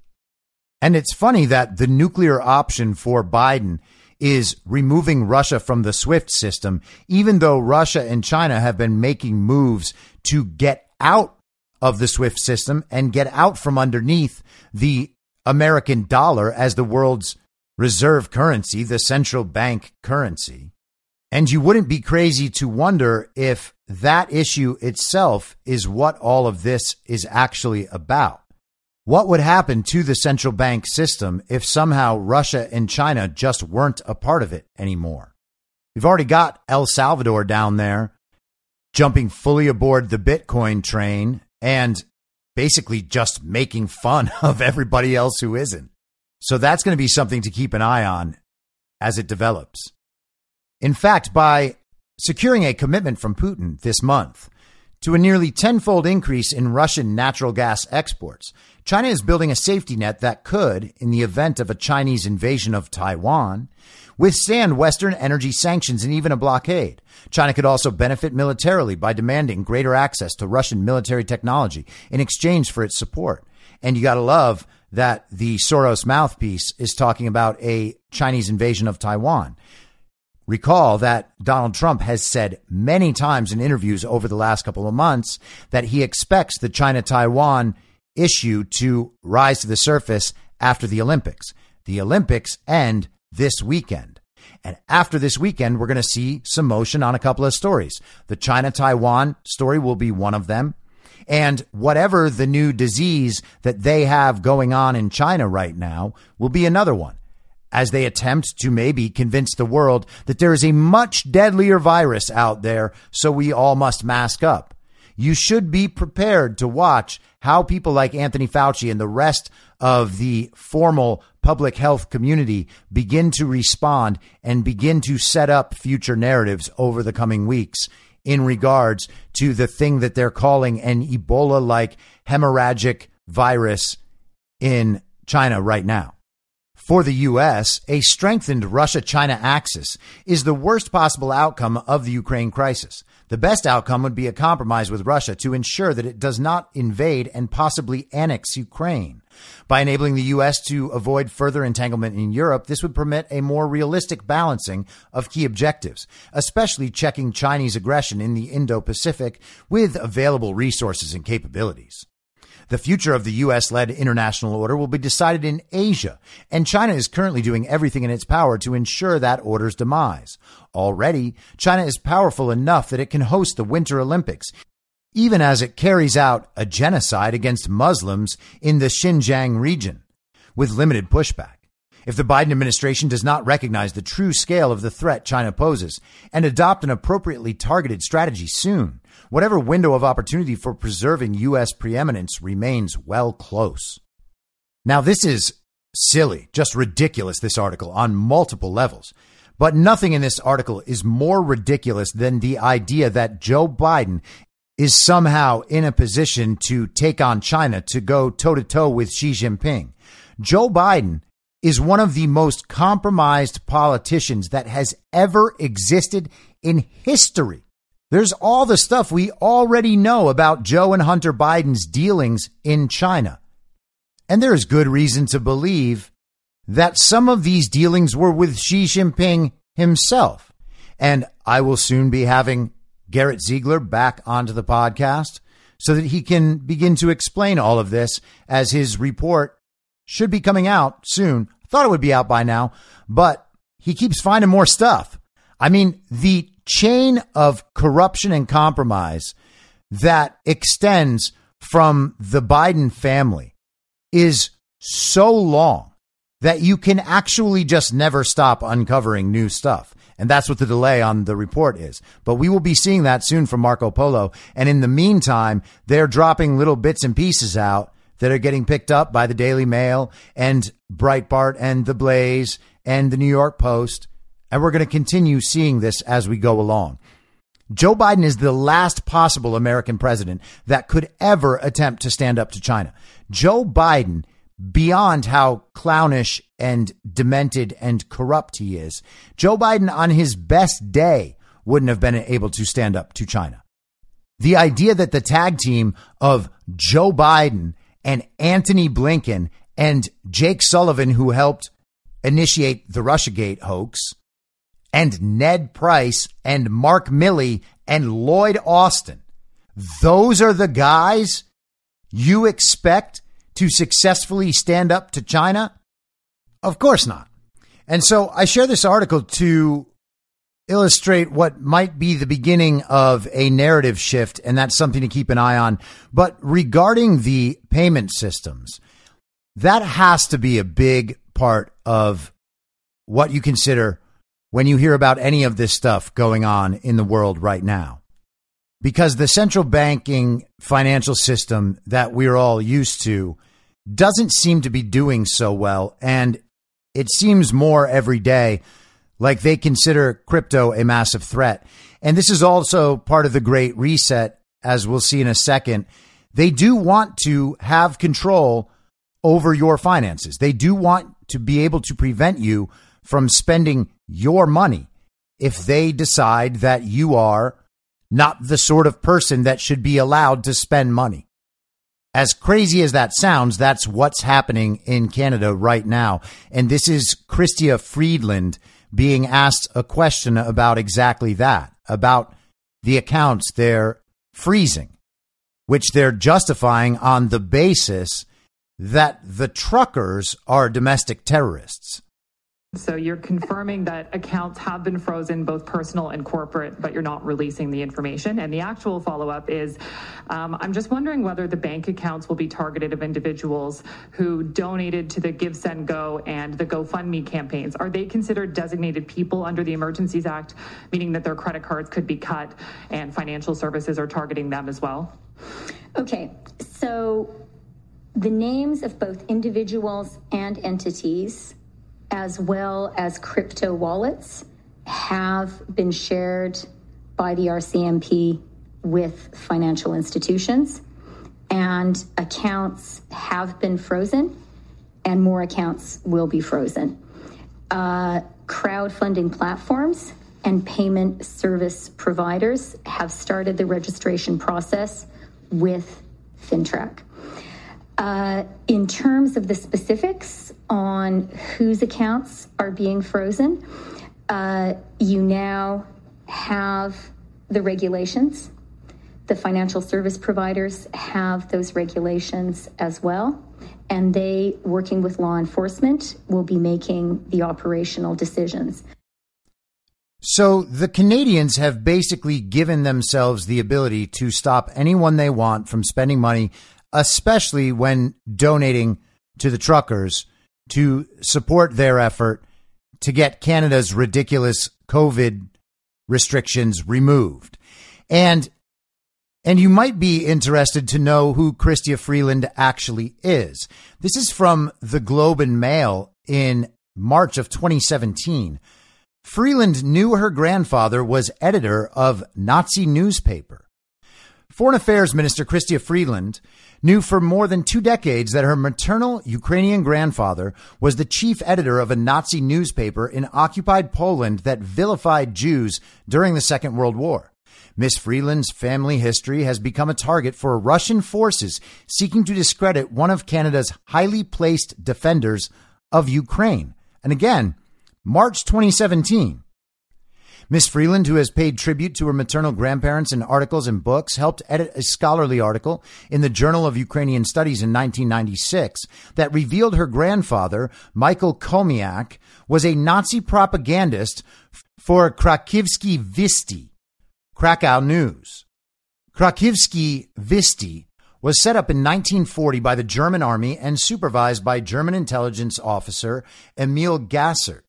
And it's funny that the nuclear option for Biden is removing Russia from the SWIFT system, even though Russia and China have been making moves to get out of the SWIFT system and get out from underneath the American dollar as the world's reserve currency, the central bank currency. And you wouldn't be crazy to wonder if that issue itself is what all of this is actually about. What would happen to the central bank system if somehow Russia and China just weren't a part of it anymore? We've already got El Salvador down there jumping fully aboard the Bitcoin train and basically just making fun of everybody else who isn't. So that's going to be something to keep an eye on as it develops. In fact, by securing a commitment from Putin this month to a nearly tenfold increase in Russian natural gas exports, China is building a safety net that could, in the event of a Chinese invasion of Taiwan, withstand Western energy sanctions and even a blockade. China could also benefit militarily by demanding greater access to Russian military technology in exchange for its support. And you got to love that the Soros mouthpiece is talking about a Chinese invasion of Taiwan. Recall that Donald Trump has said many times in interviews over the last couple of months that he expects the China Taiwan issue to rise to the surface after the Olympics. The Olympics end this weekend. And after this weekend, we're going to see some motion on a couple of stories. The China Taiwan story will be one of them. And whatever the new disease that they have going on in China right now will be another one as they attempt to maybe convince the world that there is a much deadlier virus out there, so we all must mask up. you should be prepared to watch how people like Anthony Fauci and the rest of the formal public health community begin to respond and begin to set up future narratives over the coming weeks in regards to the thing that they're calling an Ebola like hemorrhagic virus in China right now. For the U.S., a strengthened Russia China axis is the worst possible outcome of the Ukraine crisis. The best outcome would be a compromise with Russia to ensure that it does not invade and possibly annex Ukraine. By enabling the U.S. to avoid further entanglement in Europe, this would permit a more realistic balancing of key objectives, especially checking Chinese aggression in the Indo Pacific with available resources and capabilities. The future of the U.S. led international order will be decided in Asia, and China is currently doing everything in its power to ensure that order's demise. Already, China is powerful enough that it can host the Winter Olympics, even as it carries out a genocide against Muslims in the Xinjiang region, with limited pushback. If the Biden administration does not recognize the true scale of the threat China poses and adopt an appropriately targeted strategy soon, whatever window of opportunity for preserving U.S. preeminence remains well close. Now, this is silly, just ridiculous, this article on multiple levels. But nothing in this article is more ridiculous than the idea that Joe Biden is somehow in a position to take on China to go toe to toe with Xi Jinping. Joe Biden is one of the most compromised politicians that has ever existed in history. There's all the stuff we already know about Joe and Hunter Biden's dealings in China. And there is good reason to believe that some of these dealings were with Xi Jinping himself. And I will soon be having Garrett Ziegler back onto the podcast so that he can begin to explain all of this as his report should be coming out soon. Thought it would be out by now, but he keeps finding more stuff. I mean, the chain of corruption and compromise that extends from the Biden family is so long that you can actually just never stop uncovering new stuff. And that's what the delay on the report is. But we will be seeing that soon from Marco Polo. And in the meantime, they're dropping little bits and pieces out that are getting picked up by the Daily Mail and Breitbart and The Blaze and the New York Post. And we're going to continue seeing this as we go along. Joe Biden is the last possible American president that could ever attempt to stand up to China. Joe Biden, beyond how clownish and demented and corrupt he is, Joe Biden on his best day wouldn't have been able to stand up to China. The idea that the tag team of Joe Biden and Antony Blinken and Jake Sullivan, who helped initiate the Russiagate hoax, and Ned Price and Mark Milley and Lloyd Austin. Those are the guys you expect to successfully stand up to China? Of course not. And so I share this article to illustrate what might be the beginning of a narrative shift, and that's something to keep an eye on. But regarding the payment systems, that has to be a big part of what you consider when you hear about any of this stuff going on in the world right now. Because the central banking financial system that we're all used to doesn't seem to be doing so well. And it seems more every day like they consider crypto a massive threat. And this is also part of the great reset, as we'll see in a second. They do want to have control over your finances. They do want to be able to prevent you from spending your money if they decide that you are not the sort of person that should be allowed to spend money. As crazy as that sounds, that's what's happening in Canada right now. And this is Chrystia Freeland being asked a question about exactly that, about the accounts they're freezing, which they're justifying on the basis that the truckers are domestic terrorists. So you're confirming that accounts have been frozen, both personal and corporate, but you're not releasing the information. And the actual follow up is um, I'm just wondering whether the bank accounts will be targeted of individuals who donated to the GiveSendGo and the GoFundMe campaigns. Are they considered designated people under the Emergencies Act, meaning that their credit cards could be cut and financial services are targeting them as well? Okay, so the names of both individuals and entities as well as crypto wallets have been shared by the RCMP with financial institutions, and accounts have been frozen, and more accounts will be frozen. Uh, crowdfunding platforms and payment service providers have started the registration process with FINTRAC. Uh, in terms of the specifics on whose accounts are being frozen, uh, you now have the regulations. The financial service providers have those regulations as well. And they, working with law enforcement, will be making the operational decisions. So the Canadians have basically given themselves the ability to stop anyone they want from spending money especially when donating to the truckers to support their effort to get Canada's ridiculous COVID restrictions removed. And and you might be interested to know who Chrystia Freeland actually is. This is from the Globe and Mail in March of 2017. Freeland knew her grandfather was editor of Nazi newspaper. Foreign Affairs Minister Chrystia Freeland knew for more than two decades that her maternal Ukrainian grandfather was the chief editor of a Nazi newspaper in occupied Poland that vilified Jews during the Second World War. Miss Freeland's family history has become a target for Russian forces seeking to discredit one of Canada's highly placed defenders of Ukraine. And again, March 2017. Miss Freeland, who has paid tribute to her maternal grandparents in articles and books, helped edit a scholarly article in the Journal of Ukrainian Studies in 1996 that revealed her grandfather, Michael Chomiak, was a Nazi propagandist for Krakivsky Visti, Krakow News. Krakivsky Visti was set up in 1940 by the German army and supervised by German intelligence officer Emil Gassert.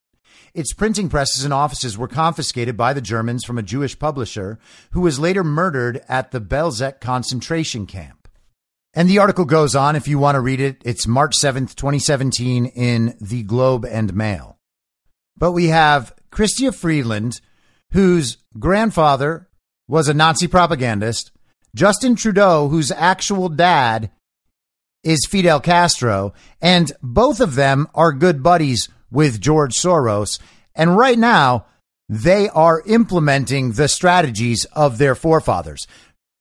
Its printing presses and offices were confiscated by the Germans from a Jewish publisher who was later murdered at the Belzec concentration camp. And the article goes on if you want to read it. It's March 7th, 2017 in the Globe and Mail. But we have Chrystia Freeland, whose grandfather was a Nazi propagandist, Justin Trudeau, whose actual dad is Fidel Castro, and both of them are good buddies with George Soros. And right now, they are implementing the strategies of their forefathers.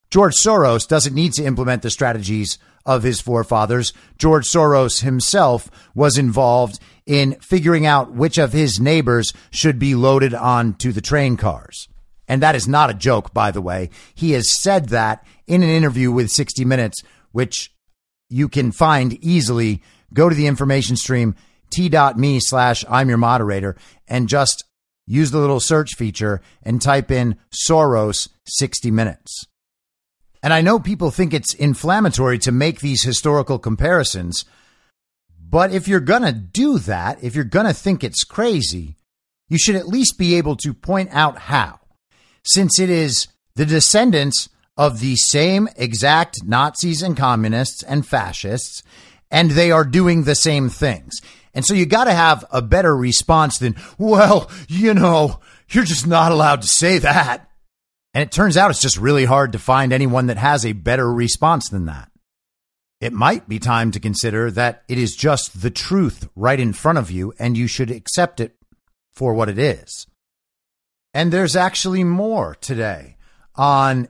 George Soros doesn't need to implement the strategies of his forefathers. George Soros himself was involved in figuring out which of his neighbors should be loaded onto the train cars. And that is not a joke, by the way. He has said that in an interview with 60 Minutes, which you can find easily. Go to the information stream t.me slash I'm your moderator and just use the little search feature and type in Soros 60 minutes. And I know people think it's inflammatory to make these historical comparisons, but if you're going to do that, if you're going to think it's crazy, you should at least be able to point out how. Since it is the descendants of the same exact Nazis and communists and fascists, and they are doing the same things. And so you got to have a better response than, well, you know, you're just not allowed to say that. And it turns out it's just really hard to find anyone that has a better response than that. It might be time to consider that it is just the truth right in front of you and you should accept it for what it is. And there's actually more today on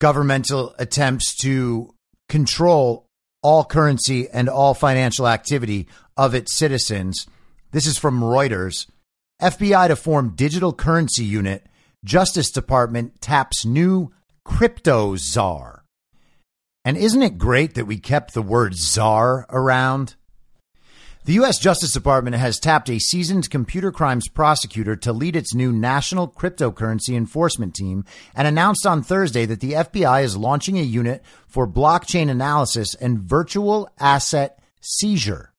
governmental attempts to control all currency and all financial activity of its citizens. This is from Reuters. FBI to form digital currency unit. Justice Department taps new crypto czar. And isn't it great that we kept the word czar around? The U.S. Justice Department has tapped a seasoned computer crimes prosecutor to lead its new national cryptocurrency enforcement team and announced on Thursday that the FBI is launching a unit for blockchain analysis and virtual asset seizure.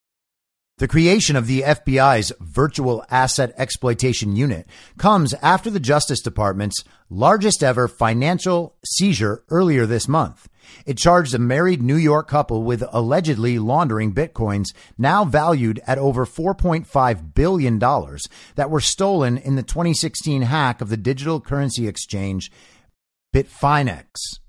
The creation of the FBI's Virtual Asset Exploitation Unit comes after the Justice Department's largest ever financial seizure earlier this month. It charged a married New York couple with allegedly laundering bitcoins now valued at over $4.5 billion that were stolen in the 2016 hack of the digital currency exchange Bitfinex.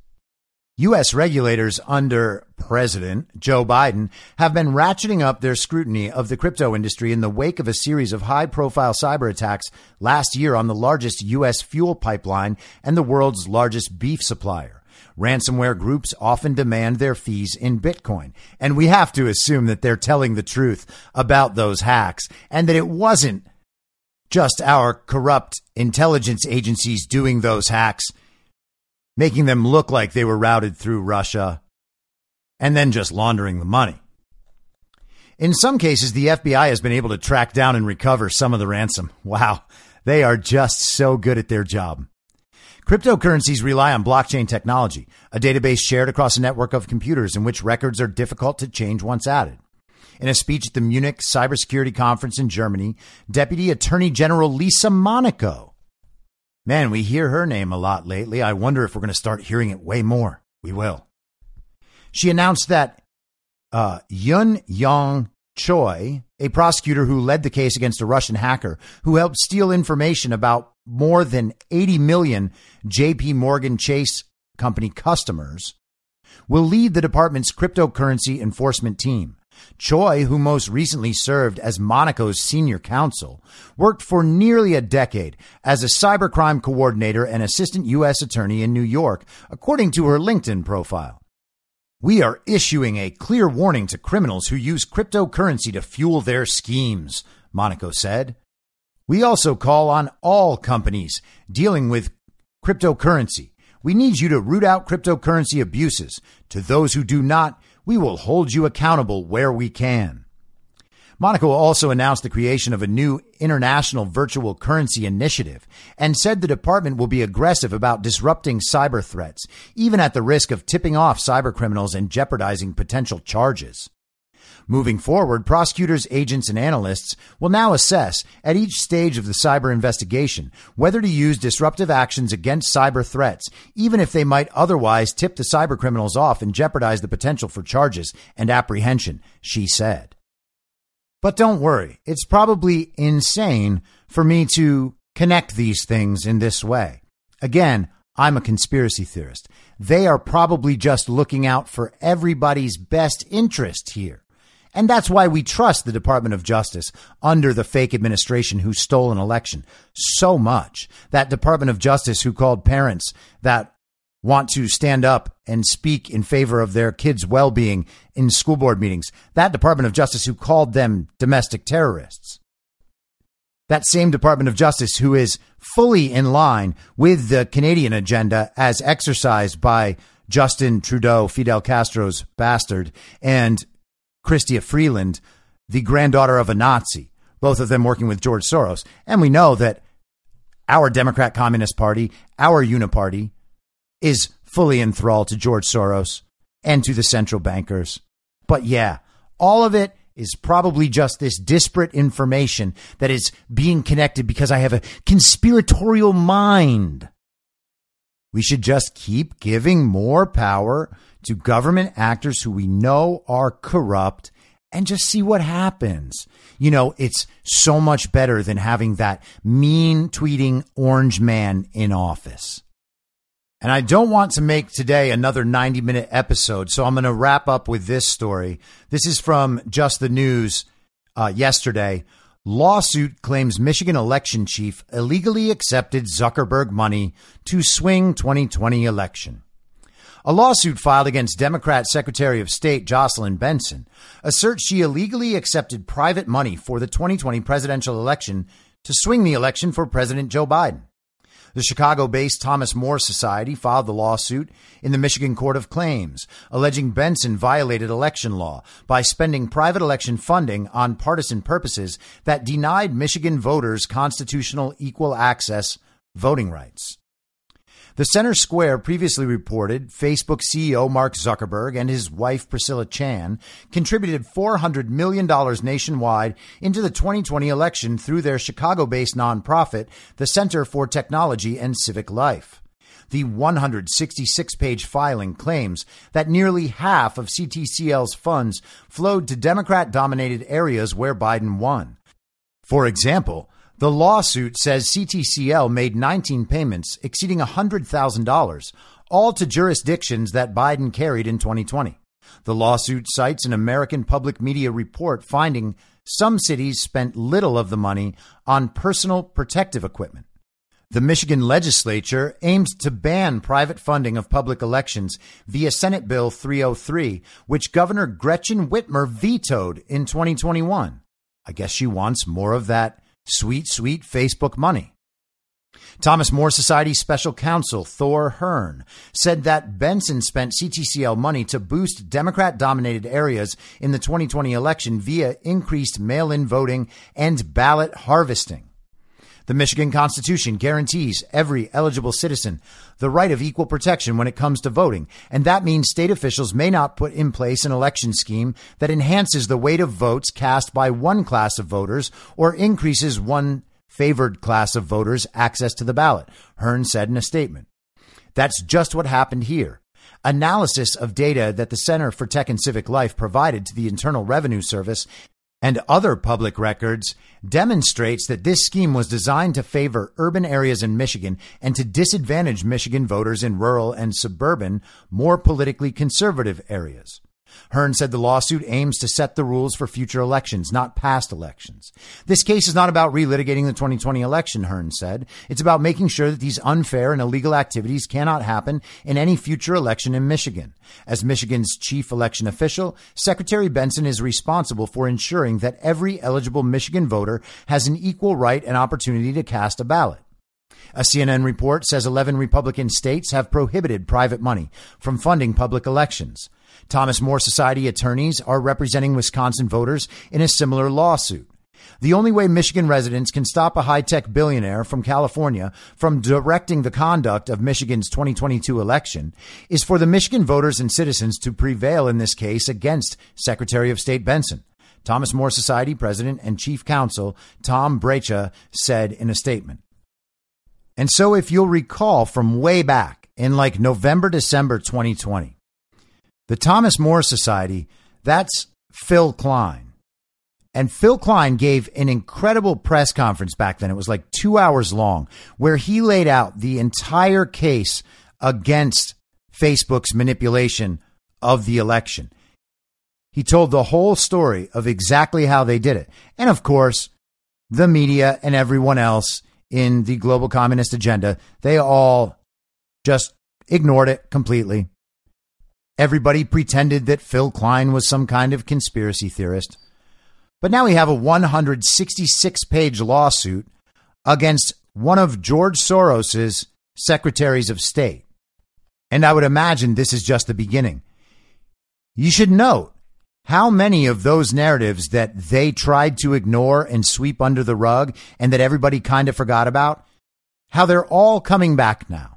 U.S. regulators under President Joe Biden have been ratcheting up their scrutiny of the crypto industry in the wake of a series of high profile cyber attacks last year on the largest U.S. fuel pipeline and the world's largest beef supplier. Ransomware groups often demand their fees in Bitcoin. And we have to assume that they're telling the truth about those hacks and that it wasn't just our corrupt intelligence agencies doing those hacks making them look like they were routed through Russia, and then just laundering the money. In some cases, the FBI has been able to track down and recover some of the ransom. Wow, they are just so good at their job. Cryptocurrencies rely on blockchain technology, a database shared across a network of computers in which records are difficult to change once added. In a speech at the Munich Cybersecurity Conference in Germany, Deputy Attorney General Lisa Monaco Man, we hear her name a lot lately. I wonder if we're going to start hearing it way more. We will. She announced that uh, Eun Young Choi, a prosecutor who led the case against a Russian hacker who helped steal information about more than 80 million JP Morgan Chase company customers, will lead the department's cryptocurrency enforcement team. Choi, who most recently served as Monaco's senior counsel, worked for nearly a decade as a cybercrime coordinator and assistant U.S. attorney in New York, according to her LinkedIn profile. We are issuing a clear warning to criminals who use cryptocurrency to fuel their schemes, Monaco said. We also call on all companies dealing with cryptocurrency. We need you to root out cryptocurrency abuses. To those who do not, we will hold you accountable where we can. Monaco also announced the creation of a new international virtual currency initiative and said the department will be aggressive about disrupting cyber threats, even at the risk of tipping off cyber criminals and jeopardizing potential charges. Moving forward, prosecutors, agents, and analysts will now assess at each stage of the cyber investigation whether to use disruptive actions against cyber threats, even if they might otherwise tip the cyber criminals off and jeopardize the potential for charges and apprehension, she said. But don't worry, it's probably insane for me to connect these things in this way. Again, I'm a conspiracy theorist. They are probably just looking out for everybody's best interest here. And that's why we trust the Department of Justice under the fake administration who stole an election so much. That Department of Justice who called parents that want to stand up and speak in favor of their kids' well being in school board meetings. That Department of Justice who called them domestic terrorists. That same Department of Justice who is fully in line with the Canadian agenda as exercised by Justin Trudeau, Fidel Castro's bastard, and Chrystia Freeland, the granddaughter of a Nazi, both of them working with George Soros. And we know that our Democrat Communist Party, our Uniparty, is fully enthralled to George Soros and to the central bankers. But yeah, all of it is probably just this disparate information that is being connected because I have a conspiratorial mind. We should just keep giving more power to government actors who we know are corrupt and just see what happens. You know, it's so much better than having that mean tweeting orange man in office. And I don't want to make today another 90 minute episode, so I'm going to wrap up with this story. This is from Just the News uh, yesterday. Lawsuit claims Michigan election chief illegally accepted Zuckerberg money to swing 2020 election. A lawsuit filed against Democrat Secretary of State Jocelyn Benson asserts she illegally accepted private money for the 2020 presidential election to swing the election for President Joe Biden. The Chicago based Thomas More Society filed the lawsuit in the Michigan Court of Claims, alleging Benson violated election law by spending private election funding on partisan purposes that denied Michigan voters constitutional equal access voting rights. The Center Square previously reported Facebook CEO Mark Zuckerberg and his wife Priscilla Chan contributed $400 million nationwide into the 2020 election through their Chicago based nonprofit, the Center for Technology and Civic Life. The 166 page filing claims that nearly half of CTCL's funds flowed to Democrat dominated areas where Biden won. For example, the lawsuit says CTCL made 19 payments exceeding $100,000, all to jurisdictions that Biden carried in 2020. The lawsuit cites an American public media report finding some cities spent little of the money on personal protective equipment. The Michigan legislature aims to ban private funding of public elections via Senate Bill 303, which Governor Gretchen Whitmer vetoed in 2021. I guess she wants more of that Sweet, sweet Facebook money. Thomas More Society special counsel Thor Hearne said that Benson spent CTCL money to boost Democrat dominated areas in the 2020 election via increased mail in voting and ballot harvesting. The Michigan Constitution guarantees every eligible citizen the right of equal protection when it comes to voting, and that means state officials may not put in place an election scheme that enhances the weight of votes cast by one class of voters or increases one favored class of voters access to the ballot, Hearne said in a statement. That's just what happened here. Analysis of data that the Center for Tech and Civic Life provided to the Internal Revenue Service and other public records demonstrates that this scheme was designed to favor urban areas in Michigan and to disadvantage Michigan voters in rural and suburban, more politically conservative areas. Hearne said the lawsuit aims to set the rules for future elections, not past elections. This case is not about relitigating the 2020 election, Hearne said. It's about making sure that these unfair and illegal activities cannot happen in any future election in Michigan. As Michigan's chief election official, Secretary Benson is responsible for ensuring that every eligible Michigan voter has an equal right and opportunity to cast a ballot. A CNN report says 11 Republican states have prohibited private money from funding public elections. Thomas More Society attorneys are representing Wisconsin voters in a similar lawsuit. The only way Michigan residents can stop a high tech billionaire from California from directing the conduct of Michigan's 2022 election is for the Michigan voters and citizens to prevail in this case against Secretary of State Benson. Thomas More Society President and Chief Counsel Tom Brejcha said in a statement. And so, if you'll recall from way back in like November, December 2020, the Thomas More Society, that's Phill Kline. And Phill Kline gave an incredible press conference back then. It was like two hours long, where he laid out the entire case against Facebook's manipulation of the election. He told the whole story of exactly how they did it. And of course, the media and everyone else in the global communist agenda, they all just ignored it completely. Everybody pretended that Phill Kline was some kind of conspiracy theorist. But now we have a 166 page lawsuit against one of George Soros's secretaries of state. And I would imagine this is just the beginning. You should note how many of those narratives that they tried to ignore and sweep under the rug and that everybody kind of forgot about, how they're all coming back now.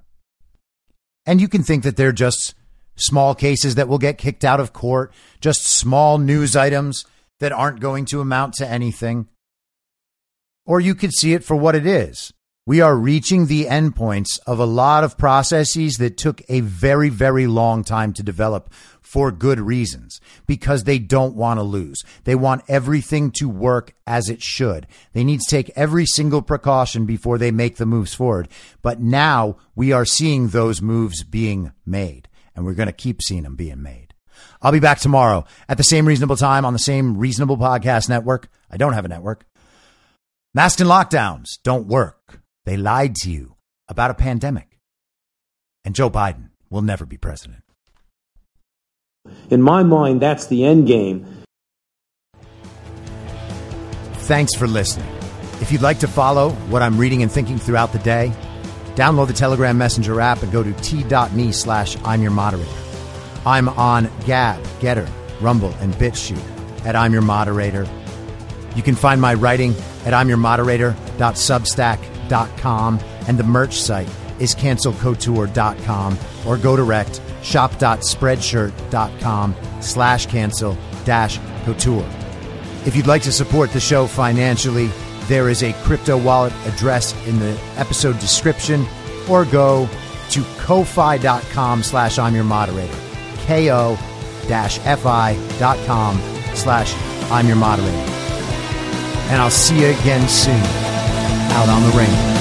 And you can think that they're just small cases that will get kicked out of court, just small news items that aren't going to amount to anything. Or you could see it for what it is. We are reaching the endpoints of a lot of processes that took a very, very long time to develop for good reasons because they don't want to lose. They want everything to work as it should. They need to take every single precaution before they make the moves forward. But now we are seeing those moves being made and we're going to keep seeing them being made. I'll be back tomorrow at the same reasonable time on the same reasonable podcast network. I don't have a network. Masks and lockdowns don't work. They lied to you about a pandemic. And Joe Biden will never be president. In my mind, that's the end game. Thanks for listening. If you'd like to follow what I'm reading and thinking throughout the day, Download the Telegram Messenger app and go to t.me slash I'm your moderator. I'm on Gab, Gettr, Rumble, and BitChute at I'm your moderator. You can find my writing at imyourmoderator.substack.com and the merch site is cancelcouture.com or go direct shop.spreadshirt.com slash cancel dash couture. If you'd like to support the show financially, there is a crypto wallet address in the episode description or go to ko-fi.com slash I'm your moderator. Ko fi.com slash I'm your moderator. And I'll see you again soon out on the range.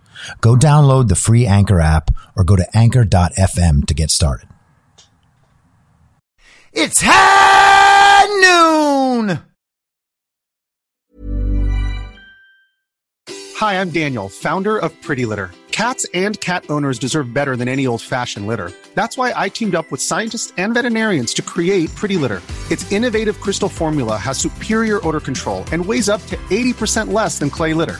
Go download the free Anchor app or go to anchor.fm to get started. It's high noon! Hi, I'm Daniel, founder of Pretty Litter. Cats and cat owners deserve better than any old fashioned litter. That's why I teamed up with scientists and veterinarians to create Pretty Litter. Its innovative crystal formula has superior odor control and weighs up to 80% less than clay litter.